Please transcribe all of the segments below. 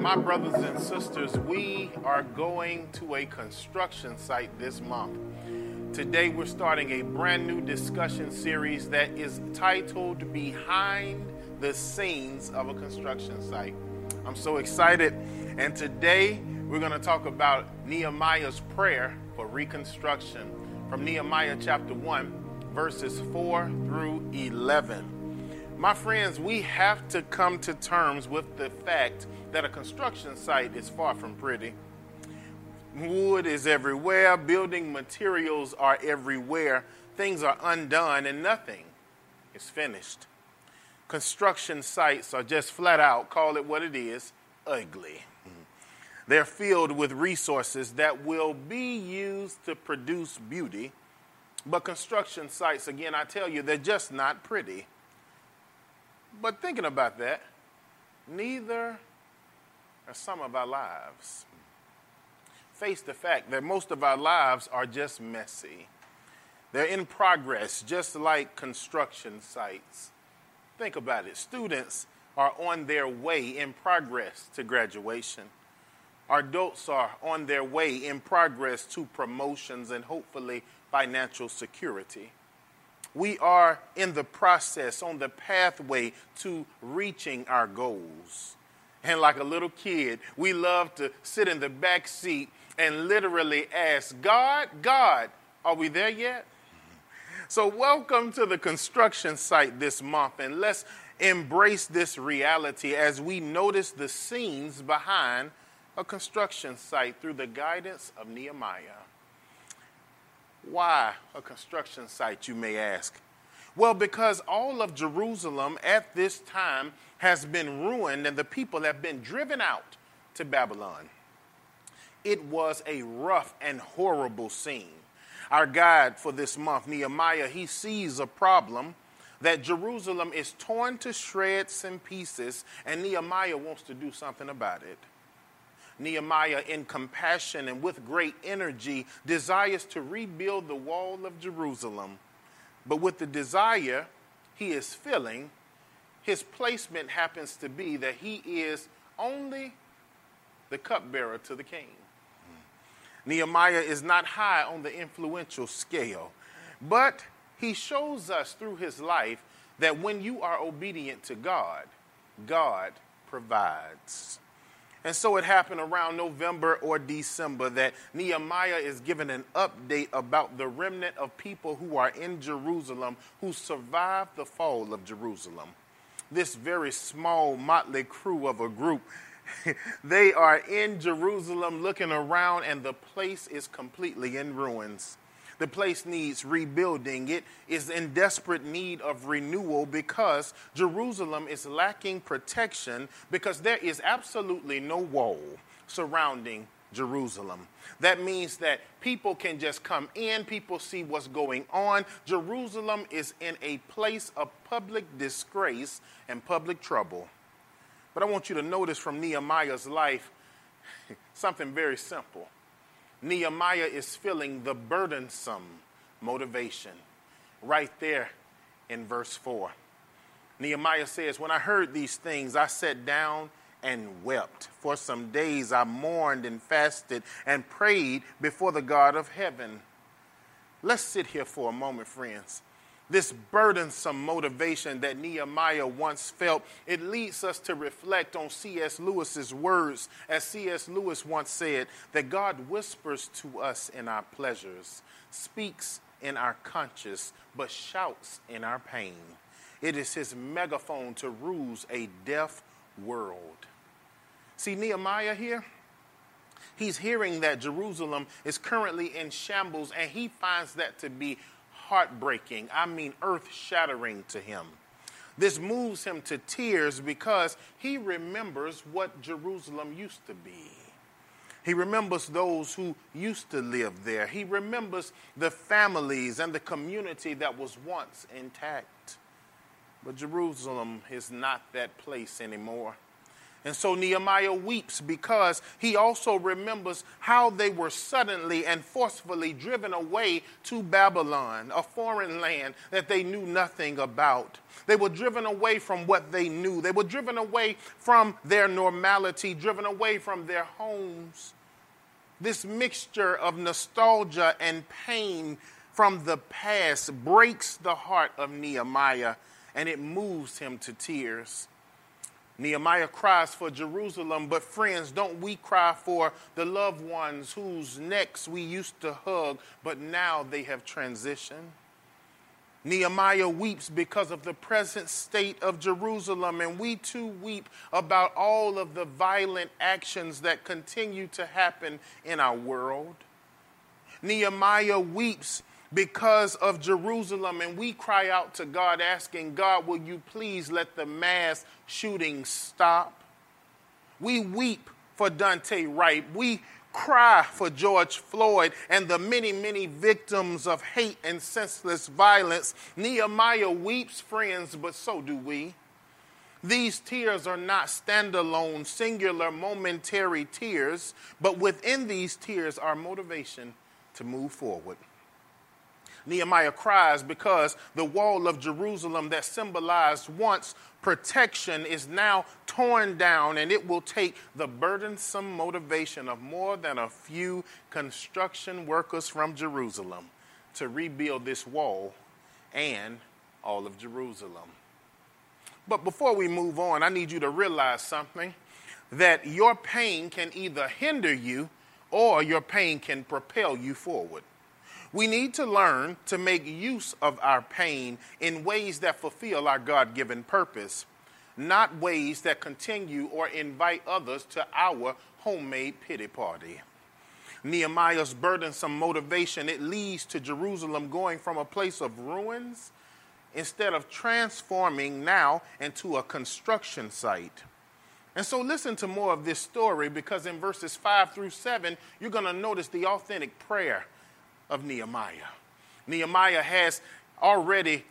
My brothers and sisters, we are going to a construction site this month. Today, we're starting a brand new discussion series that is titled Behind the Scenes of a Construction Site. I'm so excited. And today, we're going to talk about Nehemiah's prayer for reconstruction from Nehemiah chapter 1, verses 4 through 11. My friends, we have to come to terms with the fact that a construction site is far from pretty. Wood is everywhere, building materials are everywhere, things are undone, and nothing is finished. Construction sites are just flat out, call it what it is, ugly. They're filled with resources that will be used to produce beauty, but construction sites, again, I tell you, they're just not pretty. But thinking about that, neither are some of our lives. Face the fact that most of our lives are just messy. They're in progress, just like construction sites. Think about it. Students are on their way in progress to graduation. Our adults are on their way in progress to promotions and hopefully financial security. We are in the process, on the pathway to reaching our goals. And like a little kid, we love to sit in the back seat and literally ask, God, God, are we there yet? So, welcome to the construction site this month, and let's embrace this reality as we notice the scenes behind a construction site through the guidance of Nehemiah. Why a construction site, you may ask? Well, because all of Jerusalem at this time has been ruined and the people have been driven out to Babylon. It was a rough and horrible scene. Our guide for this month, Nehemiah, he sees a problem that Jerusalem is torn to shreds and pieces, and Nehemiah wants to do something about it. Nehemiah, in compassion and with great energy, desires to rebuild the wall of Jerusalem. But with the desire he is filling, his placement happens to be that he is only the cupbearer to the king. Nehemiah is not high on the influential scale, but he shows us through his life that when you are obedient to God, God provides. And so it happened around November or December that Nehemiah is given an update about the remnant of people who are in Jerusalem who survived the fall of Jerusalem. This very small, motley crew of a group, they are in Jerusalem looking around, and the place is completely in ruins. The place needs rebuilding. It is in desperate need of renewal because Jerusalem is lacking protection because there is absolutely no wall surrounding Jerusalem. That means that people can just come in, people see what's going on. Jerusalem is in a place of public disgrace and public trouble. But I want you to notice from Nehemiah's life something very simple. Nehemiah is feeling the burdensome motivation right there in verse 4. Nehemiah says, When I heard these things, I sat down and wept. For some days I mourned and fasted and prayed before the God of heaven. Let's sit here for a moment, friends this burdensome motivation that Nehemiah once felt, it leads us to reflect on C.S. Lewis's words, as C.S. Lewis once said, that God whispers to us in our pleasures, speaks in our conscience, but shouts in our pain. It is his megaphone to ruse a deaf world. See, Nehemiah here, he's hearing that Jerusalem is currently in shambles, and he finds that to be heartbreaking, I mean earth shattering to him. This moves him to tears because he remembers what Jerusalem used to be. He remembers those who used to live there. He remembers the families and the community that was once intact. But Jerusalem is not that place anymore. And so Nehemiah weeps because he also remembers how they were suddenly and forcefully driven away to Babylon, a foreign land that they knew nothing about. They were driven away from what they knew. They were driven away from their normality, driven away from their homes. This mixture of nostalgia and pain from the past breaks the heart of Nehemiah and it moves him to tears. Nehemiah cries for Jerusalem, but friends, don't we cry for the loved ones whose necks we used to hug, but now they have transitioned? Nehemiah weeps because of the present state of Jerusalem, and we too weep about all of the violent actions that continue to happen in our world. Nehemiah weeps because of Jerusalem, and we cry out to God, asking, God, will you please let the mass shootings stop? We weep for Daunte Wright. We cry for George Floyd and the many, many victims of hate and senseless violence. Nehemiah weeps, friends, but so do we. These tears are not standalone, singular, momentary tears, but within these tears are motivation to move forward. Nehemiah cries because the wall of Jerusalem that symbolized once protection is now torn down, and it will take the burdensome motivation of more than a few construction workers from Jerusalem to rebuild this wall and all of Jerusalem. But before we move on, I need you to realize something that your pain can either hinder you or your pain can propel you forward. We need to learn to make use of our pain in ways that fulfill our God given purpose, not ways that continue or invite others to our homemade pity party. Nehemiah's burdensome motivation, it leads to Jerusalem going from a place of ruins instead of transforming now into a construction site. And so listen to more of this story because in verses 5 through 7, you're going to notice the authentic prayer of Nehemiah. Nehemiah has already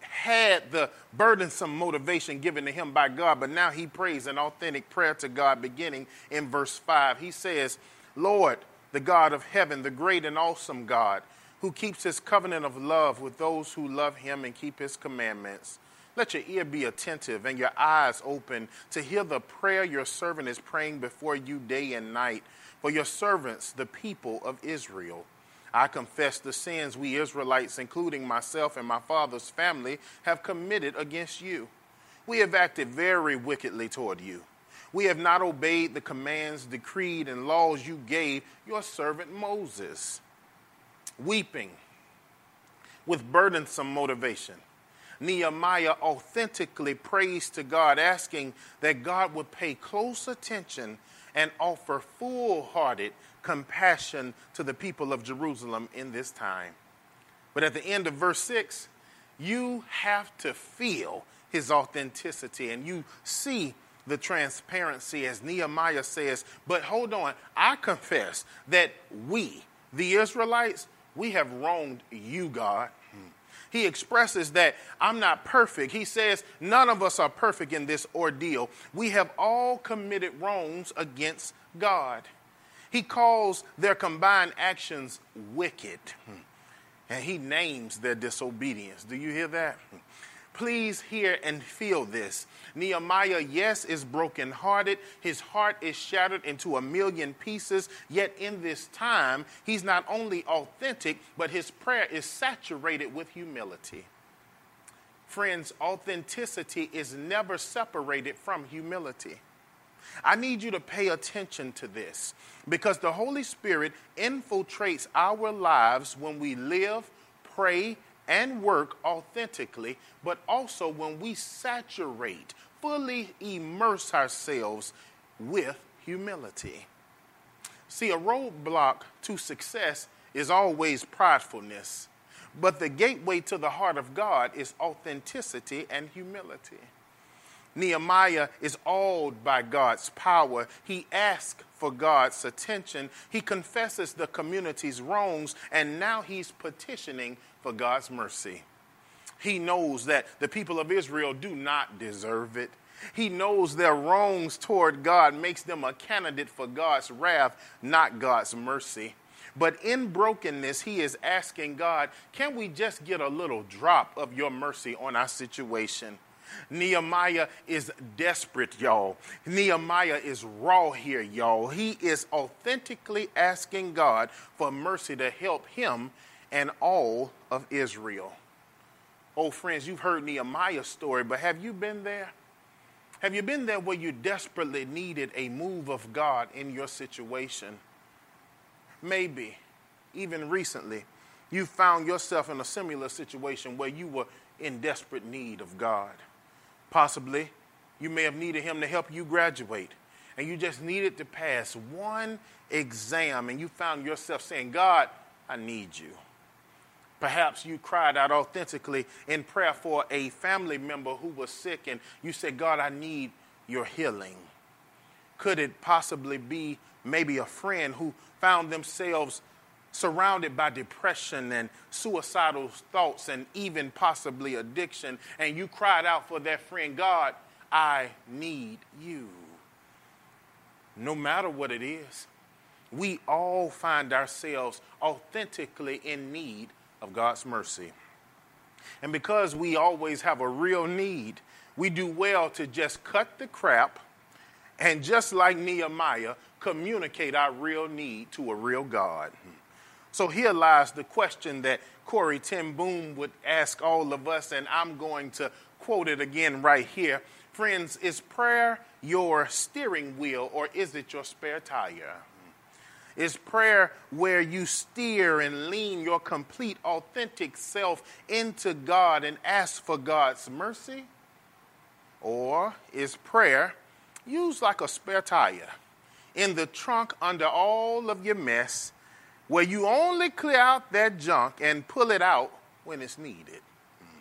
had the burdensome motivation given to him by God, but now he prays an authentic prayer to God beginning in verse 5. He says, Lord, the God of heaven, the great and awesome God, who keeps his covenant of love with those who love him and keep his commandments. Let your ear be attentive and your eyes open to hear the prayer your servant is praying before you day and night for your servants, the people of Israel. I confess the sins we Israelites, including myself and my father's family, have committed against you. We have acted very wickedly toward you. We have not obeyed the commands, decreed, and laws you gave your servant Moses. Weeping with burdensome motivation, Nehemiah authentically prays to God, asking that God would pay close attention and offer full hearted compassion to the people of Jerusalem in this time. But at the end of verse 6, you have to feel his authenticity and you see the transparency as Nehemiah says, but hold on, I confess that we, the Israelites, we have wronged you, God. He expresses that I'm not perfect. He says none of us are perfect in this ordeal. We have all committed wrongs against God. He calls their combined actions wicked. Hmm, and he names their disobedience. Do you hear that? Hmm. Please hear and feel this. Nehemiah, yes, is brokenhearted. His heart is shattered into a million pieces. Yet in this time, he's not only authentic, but his prayer is saturated with humility. Friends, authenticity is never separated from humility. I need you to pay attention to this because the Holy Spirit infiltrates our lives when we live, pray, and work authentically, but also when we saturate, fully immerse ourselves with humility. See, a roadblock to success is always pridefulness. But the gateway to the heart of God is authenticity and humility. Nehemiah is awed by God's power. He asks for God's attention. He confesses the community's wrongs, and now he's petitioning for God's mercy. He knows that the people of Israel do not deserve it. He knows their wrongs toward God makes them a candidate for God's wrath, not God's mercy. But in brokenness, he is asking God, can we just get a little drop of your mercy on our situation? Nehemiah is desperate, y'all. Nehemiah is raw here, y'all. He is authentically asking God for mercy to help him and all of Israel. Oh, friends, you've heard Nehemiah's story, but have you been there? Have you been there where you desperately needed a move of God in your situation? Maybe, even recently, you found yourself in a similar situation where you were in desperate need of God. Possibly, you may have needed Him to help you graduate, and you just needed to pass one exam, and you found yourself saying, God, I need you. Perhaps you cried out authentically in prayer for a family member who was sick, and you said, God, I need your healing. Could it possibly be maybe a friend who found themselves surrounded by depression and suicidal thoughts and even possibly addiction, and you cried out for that friend, God, I need you. No matter what it is, we all find ourselves authentically in need of God's mercy. And because we always have a real need, we do well to just cut the crap and just like Nehemiah, communicate our real need to a real God. So here lies the question that Corrie ten Boom would ask all of us, and I'm going to quote it again right here. Friends, is prayer your steering wheel or is it your spare tire? Is prayer where you steer and lean your complete, authentic self into God and ask for God's mercy? Or is prayer used like a spare tire in the trunk under all of your mess where you only clear out that junk and pull it out when it's needed? Mm.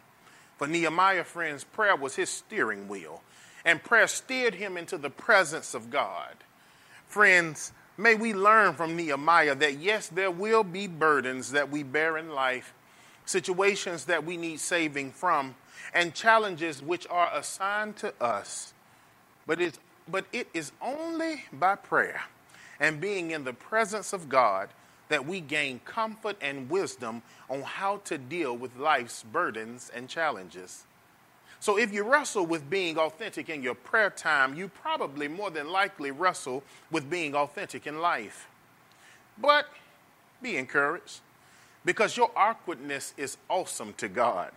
For Nehemiah, friends, prayer was his steering wheel, and prayer steered him into the presence of God. Friends, May we learn from Nehemiah that yes, there will be burdens that we bear in life, situations that we need saving from, and challenges which are assigned to us. But, it's, but it is only by prayer and being in the presence of God that we gain comfort and wisdom on how to deal with life's burdens and challenges. So if you wrestle with being authentic in your prayer time, you probably more than likely wrestle with being authentic in life. But be encouraged because your awkwardness is awesome to God.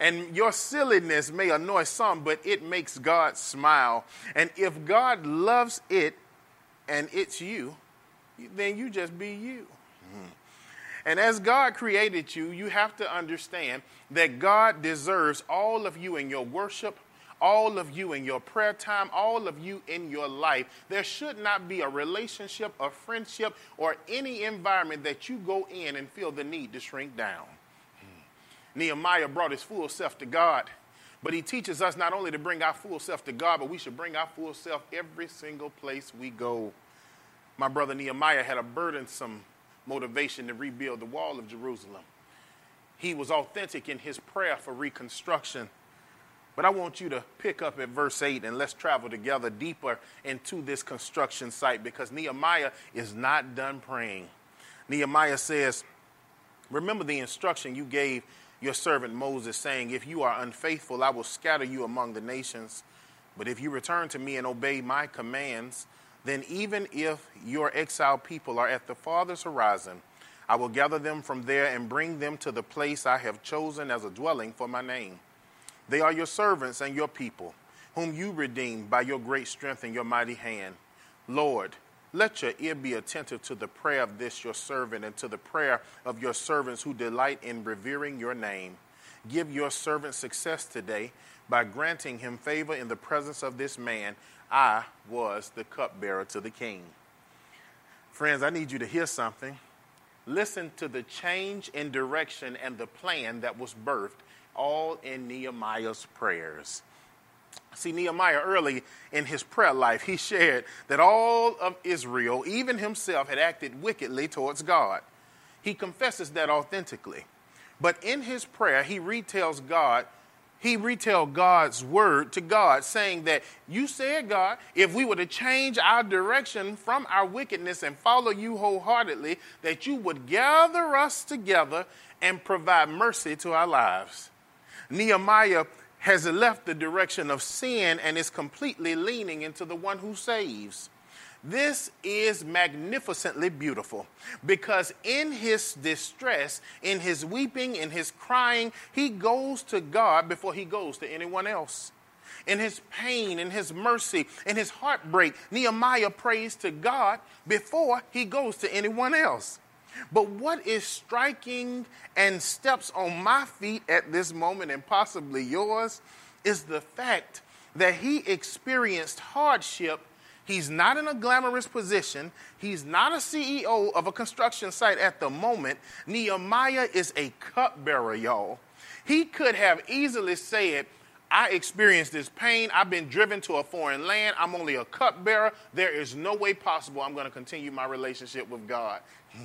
And your silliness may annoy some, but it makes God smile. And if God loves it and it's you, then you just be you. Mm-hmm. And as God created you, you have to understand that God deserves all of you in your worship, all of you in your prayer time, all of you in your life. There should not be a relationship, a friendship, or any environment that you go in and feel the need to shrink down. Hmm. Nehemiah brought his full self to God, but he teaches us not only to bring our full self to God, but we should bring our full self every single place we go. My brother Nehemiah had a burdensome motivation to rebuild the wall of Jerusalem. He was authentic in his prayer for reconstruction. But I want you to pick up at verse 8 and let's travel together deeper into this construction site because Nehemiah is not done praying. Nehemiah says, Remember the instruction you gave your servant Moses, saying, If you are unfaithful, I will scatter you among the nations. But if you return to me and obey my commands, then even if your exiled people are at the farthest horizon, I will gather them from there and bring them to the place I have chosen as a dwelling for my name. They are your servants and your people, whom you redeemed by your great strength and your mighty hand. Lord, let your ear be attentive to the prayer of this your servant and to the prayer of your servants who delight in revering your name. Give your servant success today by granting him favor in the presence of this man I was the cupbearer to the king. Friends, I need you to hear something. Listen to the change in direction and the plan that was birthed, all in Nehemiah's prayers. See, Nehemiah early in his prayer life, he shared that all of Israel, even himself, had acted wickedly towards God. He confesses that authentically. But in his prayer, he retells God, he retell God's word to God, saying that you said, God, if we were to change our direction from our wickedness and follow you wholeheartedly, that you would gather us together and provide mercy to our lives. Nehemiah has left the direction of sin and is completely leaning into the one who saves. This is magnificently beautiful because in his distress, in his weeping, in his crying, he goes to God before he goes to anyone else. In his pain, in his mercy, in his heartbreak, Nehemiah prays to God before he goes to anyone else. But what is striking and steps on my feet at this moment, and possibly yours, is the fact that he experienced hardship. He's not in a glamorous position. He's not a CEO of a construction site at the moment. Nehemiah is a cupbearer, y'all. He could have easily said, I experienced this pain. I've been driven to a foreign land. I'm only a cupbearer. There is no way possible I'm going to continue my relationship with God. Hmm.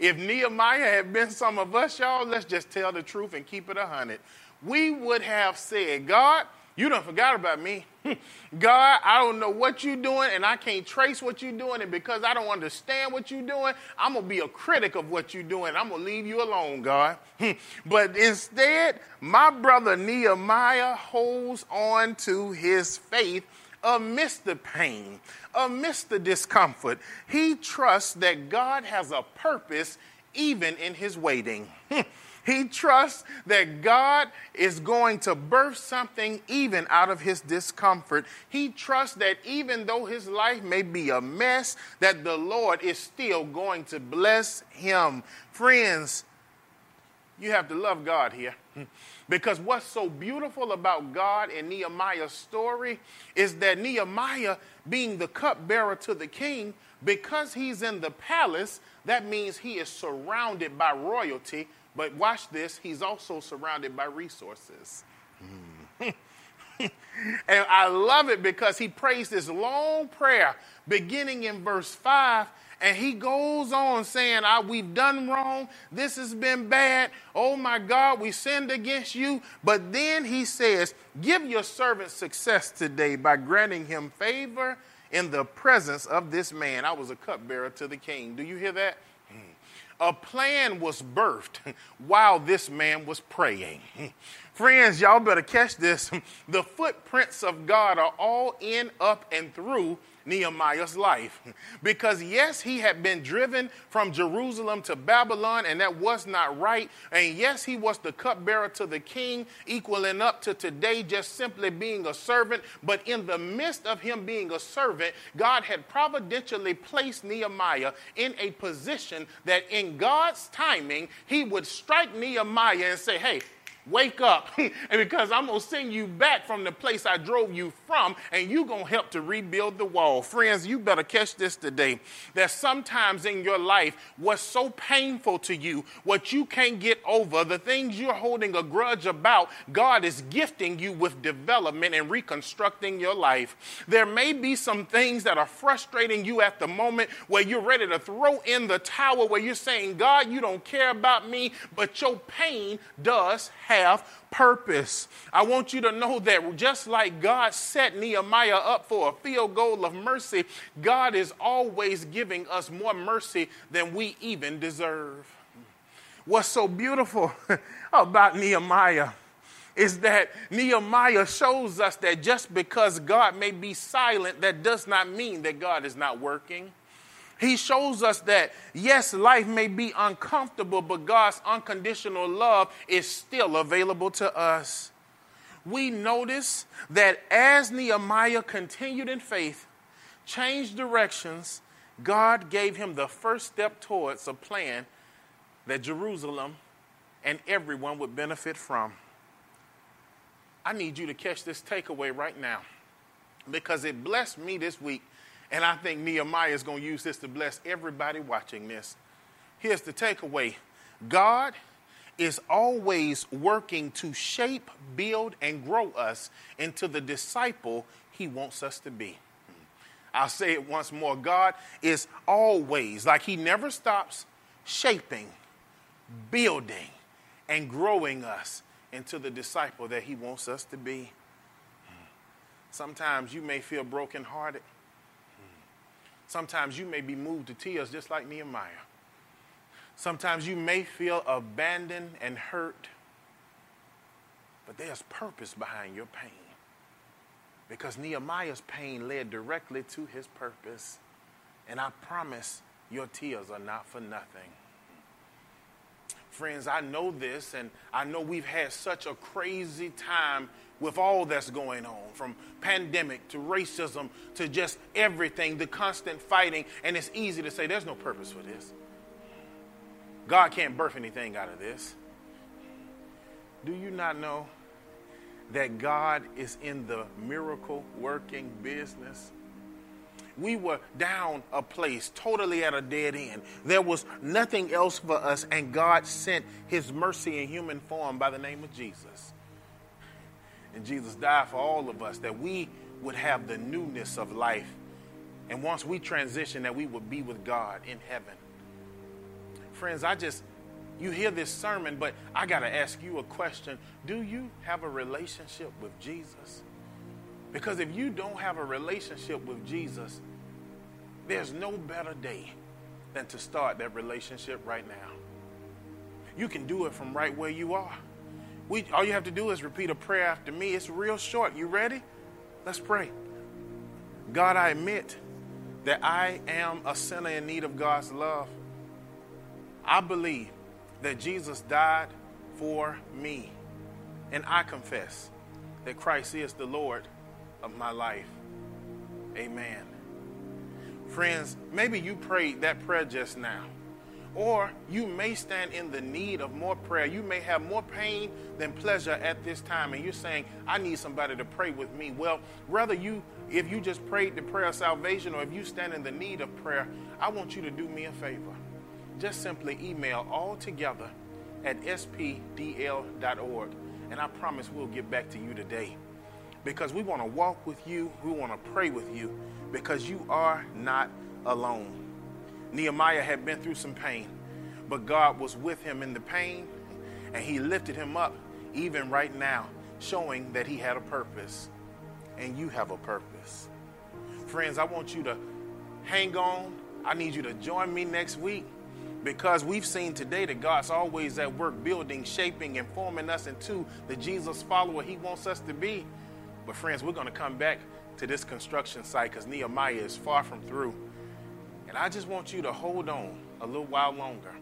If Nehemiah had been some of us, y'all, let's just tell the truth and keep it a hundred. We would have said, God, you don't forgot about me. God, I don't know what you're doing, and I can't trace what you're doing, and because I don't understand what you're doing, I'm gonna be a critic of what you're doing. I'm gonna leave you alone, God. but instead, my brother Nehemiah holds on to his faith amidst the pain, amidst the discomfort, he trusts that God has a purpose even in his waiting. he trusts that God is going to birth something even out of his discomfort. He trusts that even though his life may be a mess, that the Lord is still going to bless him. Friends, you have to love God here. Because what's so beautiful about God in Nehemiah's story is that Nehemiah, being the cupbearer to the king, because he's in the palace, that means he is surrounded by royalty. But watch this, he's also surrounded by resources. and I love it because he prays this long prayer beginning in verse 5 and he goes on saying, ah, We've done wrong. This has been bad. Oh my God, we sinned against you. But then he says, Give your servant success today by granting him favor in the presence of this man. I was a cupbearer to the king. Do you hear that? A plan was birthed while this man was praying. Friends, y'all better catch this. The footprints of God are all in, up, and through Nehemiah's life. Because, yes, he had been driven from Jerusalem to Babylon, and that was not right. And yes, he was the cupbearer to the king, equaling up to today just simply being a servant. But in the midst of him being a servant, God had providentially placed Nehemiah in a position that in God's timing, he would strike Nehemiah and say, Hey, wake up. And because i'm going to send you back from the place i drove you from and you're going to help to rebuild the wall. Friends you better catch this today that sometimes in your life what's so painful to you what you can't get over the things you're holding a grudge about god is gifting you with development and reconstructing your life. There may be some things that are frustrating you at the moment where you're ready to throw in the towel where you're saying god you don't care about me but your pain does have have purpose. I want you to know that just like God set Nehemiah up for a field goal of mercy, God is always giving us more mercy than we even deserve. What's so beautiful about Nehemiah? is that Nehemiah shows us that just because God may be silent, that does not mean that God is not working. He shows us that, yes, life may be uncomfortable, but God's unconditional love is still available to us. We notice that as Nehemiah continued in faith, changed directions, God gave him the first step towards a plan that Jerusalem and everyone would benefit from. I need you to catch this takeaway right now because it blessed me this week and I think Nehemiah is going to use this to bless everybody watching this. Here's the takeaway God is always working to shape, build, and grow us into the disciple he wants us to be. I'll say it once more God is always, like he never stops shaping, building, and growing us into the disciple that he wants us to be. Sometimes you may feel brokenhearted. Sometimes you may be moved to tears just like Nehemiah. Sometimes you may feel abandoned and hurt, but there's purpose behind your pain. Because Nehemiah's pain led directly to his purpose. And I promise your tears are not for nothing. Friends, I know this, and I know we've had such a crazy time with all that's going on from pandemic to racism to just everything, the constant fighting. And it's easy to say there's no purpose for this. God can't birth anything out of this. Do you not know that God is in the miracle working business? We were down a place, totally at a dead end. There was nothing else for us, and God sent His mercy in human form by the name of Jesus. And Jesus died for all of us that we would have the newness of life. And once we transition, that we would be with God in heaven. Friends, I just, you hear this sermon, but I got to ask you a question. Do you have a relationship with Jesus? Because if you don't have a relationship with Jesus, there's no better day than to start that relationship right now. You can do it from right where you are. We, all you have to do is repeat a prayer after me. It's real short. You ready? Let's pray. God, I admit that I am a sinner in need of God's love. I believe that Jesus died for me. And I confess that Christ is the Lord of my life. Amen. Friends, maybe you prayed that prayer just now. Or you may stand in the need of more prayer. You may have more pain than pleasure at this time, and you're saying, I need somebody to pray with me. Well, whether you, if you just prayed the prayer of salvation or if you stand in the need of prayer, I want you to do me a favor just simply email all together at spdl.org. And I promise we'll get back to you today because we want to walk with you, we want to pray with you because you are not alone. Nehemiah had been through some pain, but God was with him in the pain and he lifted him up even right now, showing that he had a purpose and you have a purpose. Friends, I want you to hang on. I need you to join me next week because we've seen today that God's always at work building, shaping, and forming us into the Jesus follower He wants us to be. But, friends, we're going to come back to this construction site because Nehemiah is far from through. And I just want you to hold on a little while longer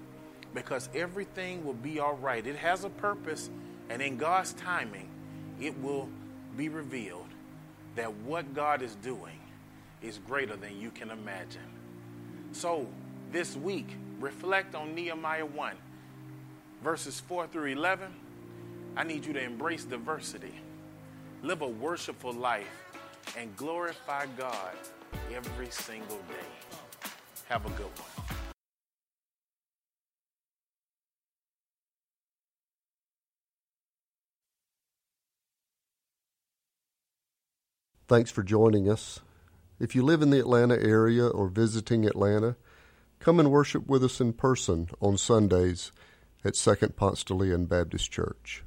because everything will be all right. It has a purpose, and in God's timing, it will be revealed that what God is doing is greater than you can imagine. So, this week, reflect on Nehemiah 1, verses 4 through 11. I need you to embrace diversity, live a worshipful life, and glorify God every single day. Have a good one. Thanks for joining us. If you live in the Atlanta area or visiting Atlanta, Come and worship with us in person on Sundays at Second Ponce Baptist Church.